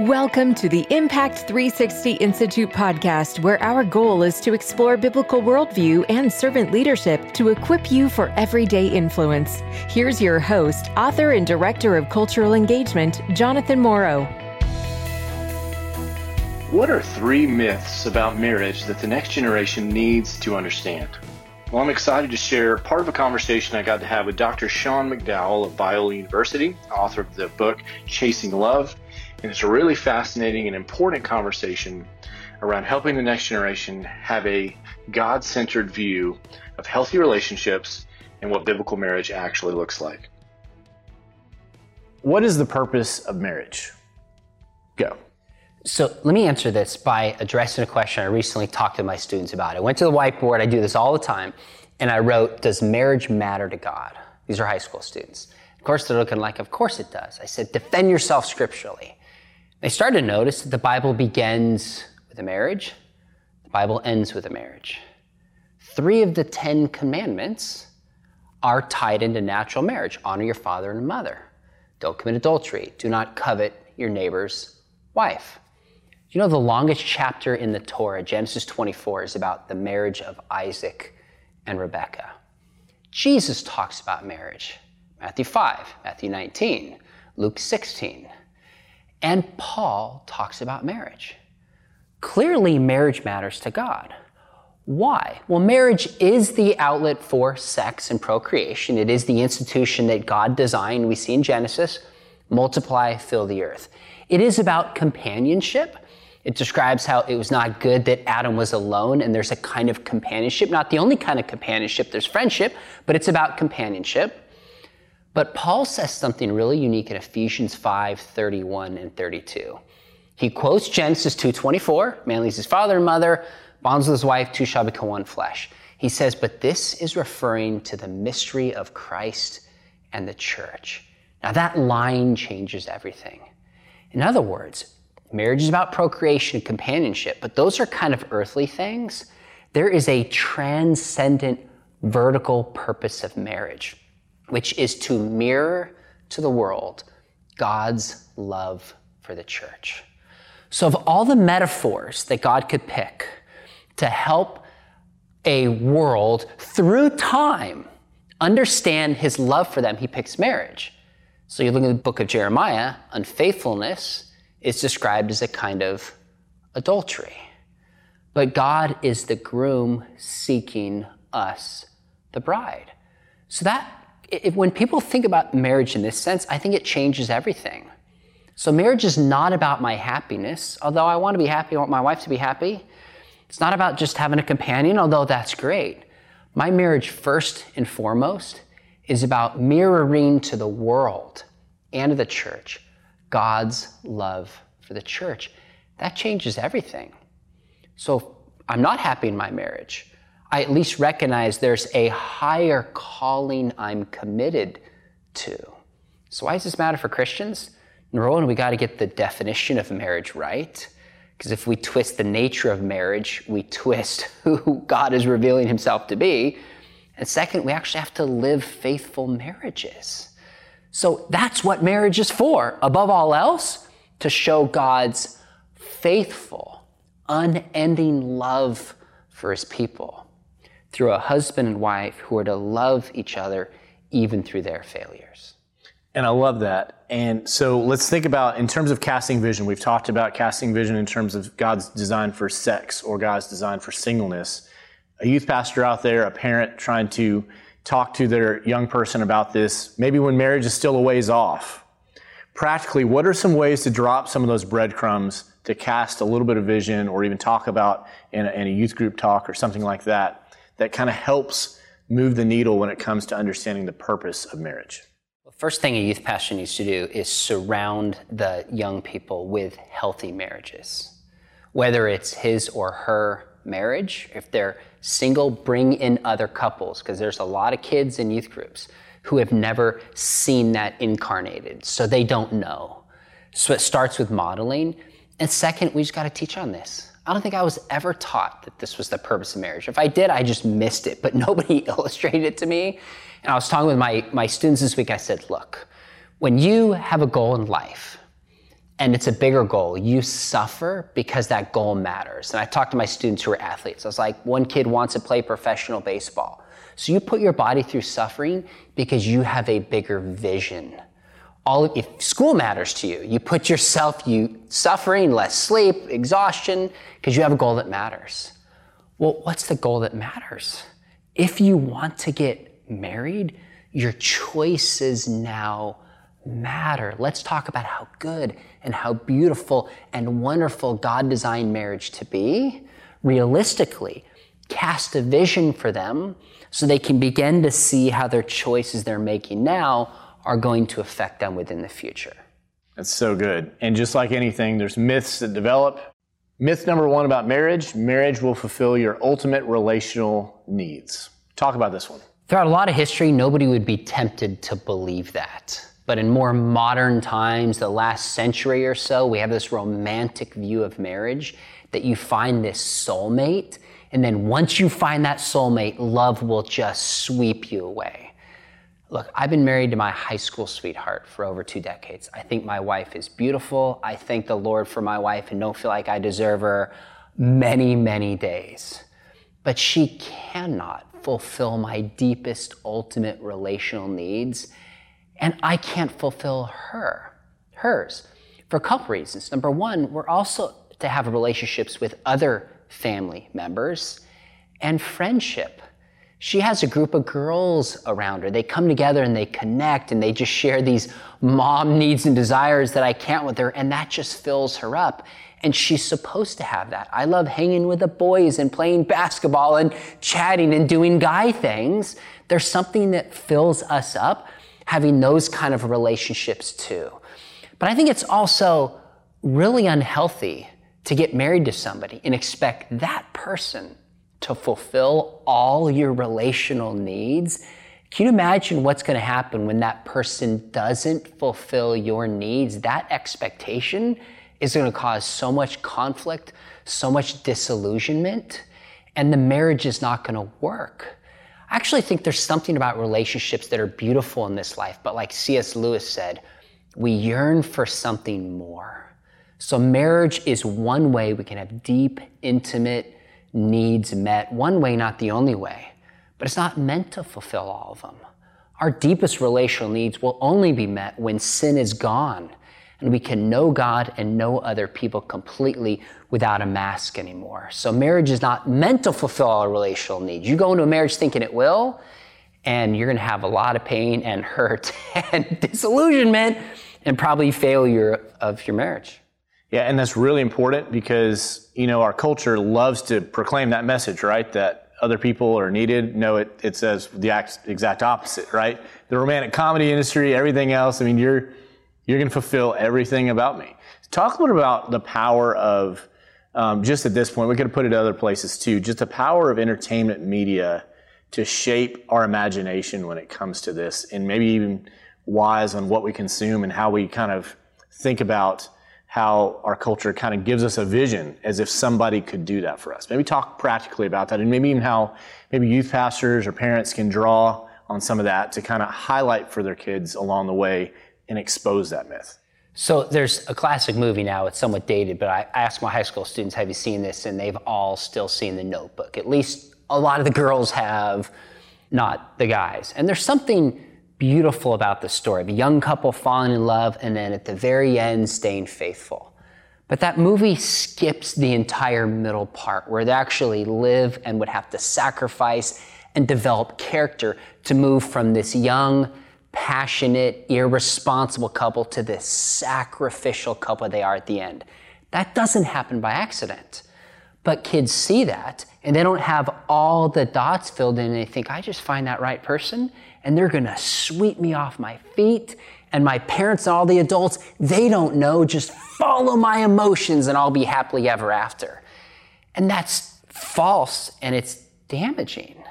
Welcome to the Impact 360 Institute podcast, where our goal is to explore biblical worldview and servant leadership to equip you for everyday influence. Here's your host, author, and director of cultural engagement, Jonathan Morrow. What are three myths about marriage that the next generation needs to understand? Well, I'm excited to share part of a conversation I got to have with Dr. Sean McDowell of Biola University, author of the book Chasing Love and it's a really fascinating and important conversation around helping the next generation have a God centered view of healthy relationships and what biblical marriage actually looks like. What is the purpose of marriage? Go. So let me answer this by addressing a question I recently talked to my students about. I went to the whiteboard, I do this all the time, and I wrote, Does marriage matter to God? These are high school students. Of course, they're looking like, Of course it does. I said, Defend yourself scripturally. They started to notice that the Bible begins with a marriage, the Bible ends with a marriage. Three of the Ten Commandments are tied into natural marriage honor your father and mother, don't commit adultery, do not covet your neighbor's wife. You know, the longest chapter in the Torah, Genesis 24, is about the marriage of Isaac and Rebekah. Jesus talks about marriage. Matthew 5, Matthew 19, Luke 16. And Paul talks about marriage. Clearly, marriage matters to God. Why? Well, marriage is the outlet for sex and procreation. It is the institution that God designed. We see in Genesis multiply, fill the earth. It is about companionship. It describes how it was not good that Adam was alone, and there's a kind of companionship, not the only kind of companionship, there's friendship, but it's about companionship. But Paul says something really unique in Ephesians 5 31 and 32. He quotes Genesis 2:24, man leaves his father and mother, bonds with his wife, two shall become one flesh. He says, but this is referring to the mystery of Christ and the church. Now that line changes everything. In other words, marriage is about procreation and companionship, but those are kind of earthly things. There is a transcendent vertical purpose of marriage which is to mirror to the world God's love for the church. So, of all the metaphors that God could pick to help a world through time understand his love for them, he picks marriage. So, you look at the book of Jeremiah, unfaithfulness is described as a kind of adultery. But God is the groom seeking us, the bride. So, that if, when people think about marriage in this sense, I think it changes everything. So marriage is not about my happiness, although I want to be happy, I want my wife to be happy. It's not about just having a companion, although that's great. My marriage, first and foremost, is about mirroring to the world and to the church God's love for the church. That changes everything. So I'm not happy in my marriage. I at least recognize there's a higher calling I'm committed to. So, why does this matter for Christians? Number one, we got to get the definition of marriage right. Because if we twist the nature of marriage, we twist who God is revealing himself to be. And second, we actually have to live faithful marriages. So that's what marriage is for, above all else, to show God's faithful, unending love for his people through a husband and wife who are to love each other even through their failures. And I love that. And so let's think about, in terms of casting vision, we've talked about casting vision in terms of God's design for sex or God's design for singleness. A youth pastor out there, a parent trying to talk to their young person about this, maybe when marriage is still a ways off. Practically, what are some ways to drop some of those breadcrumbs to cast a little bit of vision or even talk about in a, in a youth group talk or something like that that kind of helps move the needle when it comes to understanding the purpose of marriage? First thing a youth pastor needs to do is surround the young people with healthy marriages. Whether it's his or her marriage, if they're single, bring in other couples, because there's a lot of kids in youth groups who have never seen that incarnated, so they don't know. So it starts with modeling. And second, we just got to teach on this. I don't think I was ever taught that this was the purpose of marriage. If I did, I just missed it, but nobody illustrated it to me. And I was talking with my, my students this week. I said, look, when you have a goal in life and it's a bigger goal. You suffer because that goal matters. And I talked to my students who are athletes. I was like, one kid wants to play professional baseball. So you put your body through suffering because you have a bigger vision. All if school matters to you, you put yourself you suffering, less sleep, exhaustion because you have a goal that matters. Well, what's the goal that matters? If you want to get married, your choices now matter. Let's talk about how good and how beautiful and wonderful God designed marriage to be. Realistically, cast a vision for them so they can begin to see how their choices they're making now are going to affect them within the future. That's so good. And just like anything, there's myths that develop. Myth number one about marriage marriage will fulfill your ultimate relational needs. Talk about this one. Throughout a lot of history, nobody would be tempted to believe that. But in more modern times, the last century or so, we have this romantic view of marriage that you find this soulmate. And then once you find that soulmate, love will just sweep you away. Look, I've been married to my high school sweetheart for over two decades. I think my wife is beautiful. I thank the Lord for my wife and don't feel like I deserve her many, many days. But she cannot fulfill my deepest, ultimate relational needs and I can't fulfill her, hers, for a couple reasons. Number one, we're also to have relationships with other family members and friendship. She has a group of girls around her. They come together and they connect and they just share these mom needs and desires that I can't with her, and that just fills her up. And she's supposed to have that. I love hanging with the boys and playing basketball and chatting and doing guy things. There's something that fills us up having those kind of relationships too. But I think it's also really unhealthy to get married to somebody and expect that person to fulfill all your relational needs. Can you imagine what's going to happen when that person doesn't fulfill your needs? That expectation is going to cause so much conflict, so much disillusionment, and the marriage is not going to work. I actually think there's something about relationships that are beautiful in this life, but like C.S. Lewis said, we yearn for something more. So, marriage is one way we can have deep, intimate needs met. One way, not the only way, but it's not meant to fulfill all of them. Our deepest relational needs will only be met when sin is gone and we can know God and know other people completely without a mask anymore. So marriage is not meant to fulfill all relational needs. You go into a marriage thinking it will, and you're going to have a lot of pain and hurt and disillusionment and probably failure of your marriage. Yeah, and that's really important because, you know, our culture loves to proclaim that message, right? That other people are needed. No, it, it says the exact opposite, right? The romantic comedy industry, everything else. I mean, you're you're going to fulfill everything about me. Talk a little about the power of, um, just at this point, we could have put it other places too, just the power of entertainment media to shape our imagination when it comes to this, and maybe even wise on what we consume and how we kind of think about how our culture kind of gives us a vision as if somebody could do that for us. Maybe talk practically about that, and maybe even how maybe youth pastors or parents can draw on some of that to kind of highlight for their kids along the way and expose that myth? So there's a classic movie now. It's somewhat dated, but I asked my high school students, "Have you seen this?" And they've all still seen The Notebook. At least a lot of the girls have, not the guys. And there's something beautiful about the story a young couple falling in love and then at the very end staying faithful. But that movie skips the entire middle part where they actually live and would have to sacrifice and develop character to move from this young passionate, irresponsible couple to this sacrificial couple they are at the end. That doesn't happen by accident. But kids see that and they don't have all the dots filled in and they think, I just find that right person and they're gonna sweep me off my feet. And my parents and all the adults, they don't know, just follow my emotions and I'll be happily ever after. And that's false and it's damaging.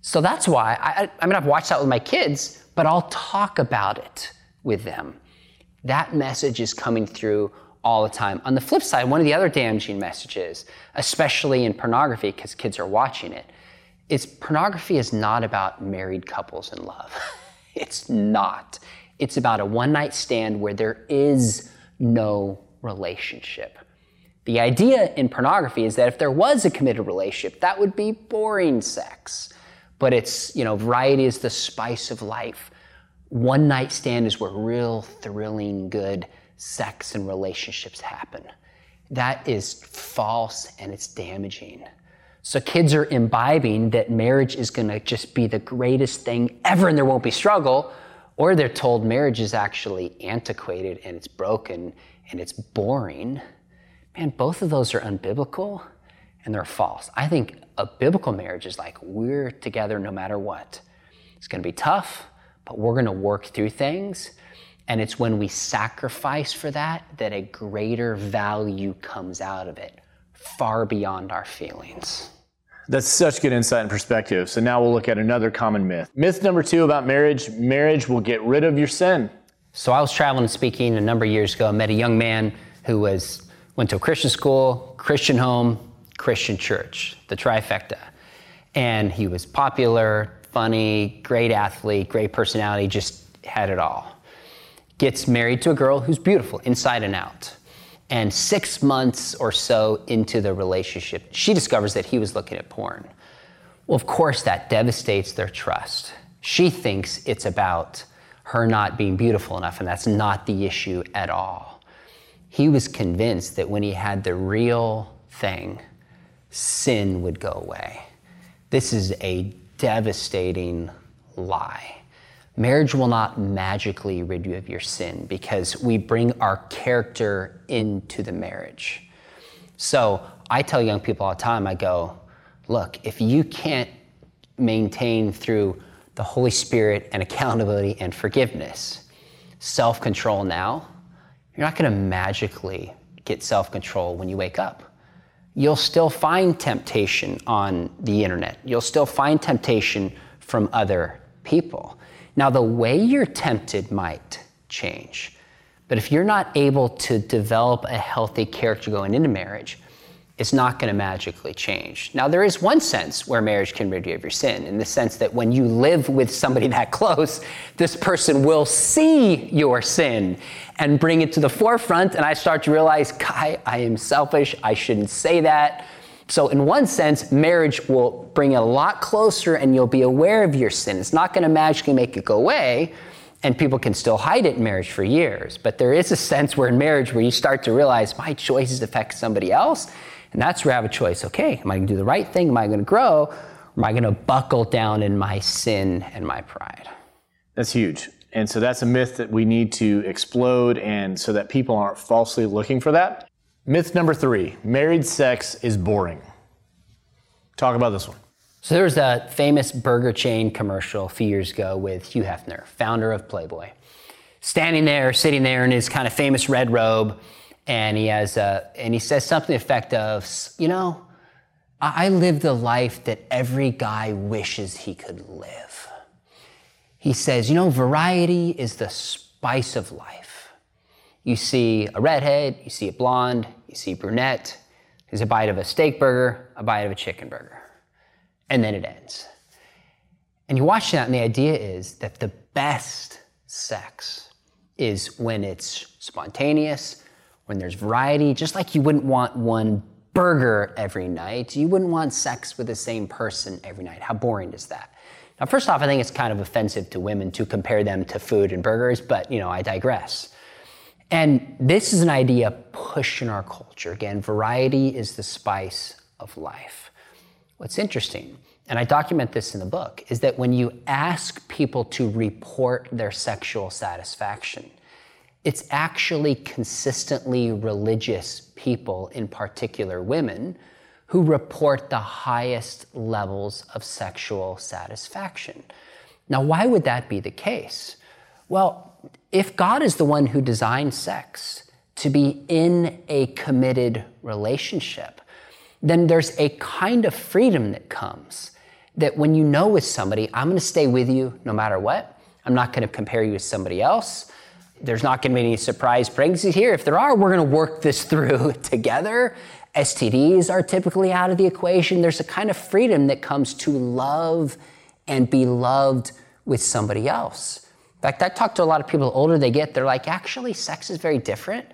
So that's why I, I mean, I've watched that with my kids but I'll talk about it with them. That message is coming through all the time. On the flip side, one of the other damaging messages, especially in pornography, because kids are watching it, is pornography is not about married couples in love. it's not. It's about a one night stand where there is no relationship. The idea in pornography is that if there was a committed relationship, that would be boring sex. But it's, you know, variety is the spice of life. One night stand is where real thrilling, good sex and relationships happen. That is false and it's damaging. So kids are imbibing that marriage is going to just be the greatest thing ever and there won't be struggle, or they're told marriage is actually antiquated and it's broken and it's boring. Man, both of those are unbiblical and they're false. I think a biblical marriage is like we're together no matter what. It's going to be tough, but we're going to work through things. And it's when we sacrifice for that that a greater value comes out of it, far beyond our feelings. That's such good insight and perspective. So now we'll look at another common myth. Myth number two about marriage marriage will get rid of your sin. So I was traveling and speaking a number of years ago. I met a young man who was went to a Christian school, Christian home, Christian church, the trifecta. And he was popular, funny, great athlete, great personality, just had it all. Gets married to a girl who's beautiful inside and out. And six months or so into the relationship, she discovers that he was looking at porn. Well, of course, that devastates their trust. She thinks it's about her not being beautiful enough, and that's not the issue at all. He was convinced that when he had the real thing, sin would go away. This is a devastating lie. Marriage will not magically rid you of your sin because we bring our character into the marriage. So I tell young people all the time, I go, look, if you can't maintain through the Holy Spirit and accountability and forgiveness, self control now, you're not going to magically get self control when you wake up. You'll still find temptation on the internet, you'll still find temptation from other people. Now, the way you're tempted might change, but if you're not able to develop a healthy character going into marriage, it's not going to magically change. Now, there is one sense where marriage can rid you of your sin, in the sense that when you live with somebody that close, this person will see your sin and bring it to the forefront. And I start to realize, Kai, I am selfish. I shouldn't say that. So, in one sense, marriage will bring it a lot closer and you'll be aware of your sin. It's not going to magically make it go away, and people can still hide it in marriage for years. But there is a sense where in marriage where you start to realize my choices affect somebody else, and that's where I have a choice. Okay, am I going to do the right thing? Am I going to grow? Or am I going to buckle down in my sin and my pride? That's huge. And so that's a myth that we need to explode and so that people aren't falsely looking for that. Myth number three married sex is boring. Talk about this one. So there was a famous burger chain commercial a few years ago with Hugh Hefner, founder of Playboy, standing there, sitting there in his kind of famous red robe, and he has a, and he says something to the effect of, you know, I live the life that every guy wishes he could live. He says, you know, variety is the spice of life. You see a redhead, you see a blonde, you see brunette. There's a bite of a steak burger, a bite of a chicken burger. And then it ends. And you watch that, and the idea is that the best sex is when it's spontaneous, when there's variety, just like you wouldn't want one burger every night. You wouldn't want sex with the same person every night. How boring is that? Now, first off, I think it's kind of offensive to women to compare them to food and burgers, but you know, I digress. And this is an idea pushed in our culture. Again, variety is the spice of life. What's interesting, and I document this in the book, is that when you ask people to report their sexual satisfaction, it's actually consistently religious people, in particular women, who report the highest levels of sexual satisfaction. Now, why would that be the case? Well, if God is the one who designed sex to be in a committed relationship, then there's a kind of freedom that comes that when you know with somebody, I'm going to stay with you no matter what. I'm not going to compare you with somebody else. There's not going to be any surprise pregnancies here. If there are, we're going to work this through together. STDs are typically out of the equation. There's a kind of freedom that comes to love and be loved with somebody else. In fact, I talk to a lot of people, the older they get, they're like, actually, sex is very different.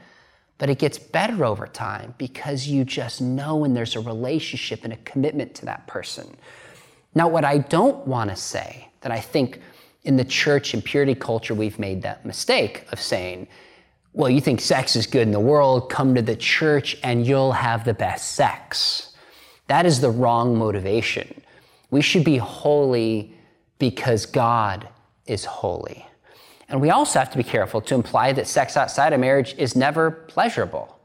but it gets better over time because you just know when there's a relationship and a commitment to that person. Now, what I don't want to say that I think in the church and purity culture we've made that mistake of saying, well, you think sex is good in the world, come to the church and you'll have the best sex. That is the wrong motivation. We should be holy because God is holy. And we also have to be careful to imply that sex outside of marriage is never pleasurable.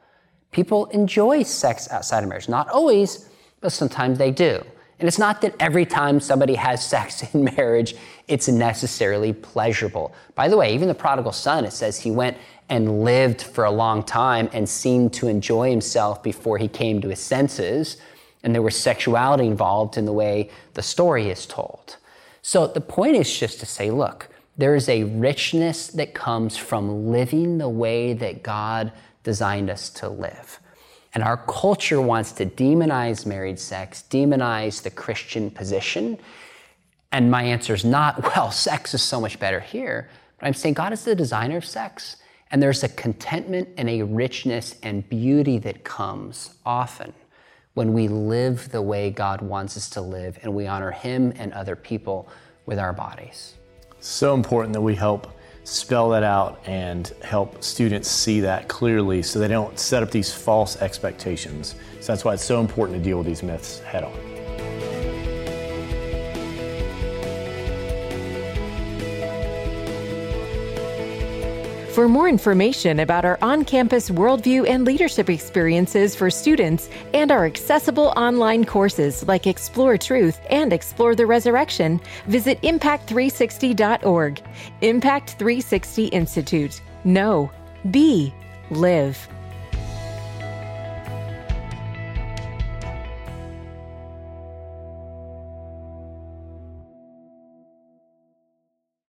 People enjoy sex outside of marriage. Not always, but sometimes they do. And it's not that every time somebody has sex in marriage, it's necessarily pleasurable. By the way, even the prodigal son, it says he went and lived for a long time and seemed to enjoy himself before he came to his senses. And there was sexuality involved in the way the story is told. So the point is just to say, look, there is a richness that comes from living the way that God designed us to live. And our culture wants to demonize married sex, demonize the Christian position. And my answer is not, well, sex is so much better here. But I'm saying God is the designer of sex. And there's a contentment and a richness and beauty that comes often when we live the way God wants us to live and we honor Him and other people with our bodies. So important that we help spell that out and help students see that clearly so they don't set up these false expectations. So that's why it's so important to deal with these myths head on. For more information about our on campus worldview and leadership experiences for students and our accessible online courses like Explore Truth and Explore the Resurrection, visit impact360.org. Impact 360 Institute. Know, be, live.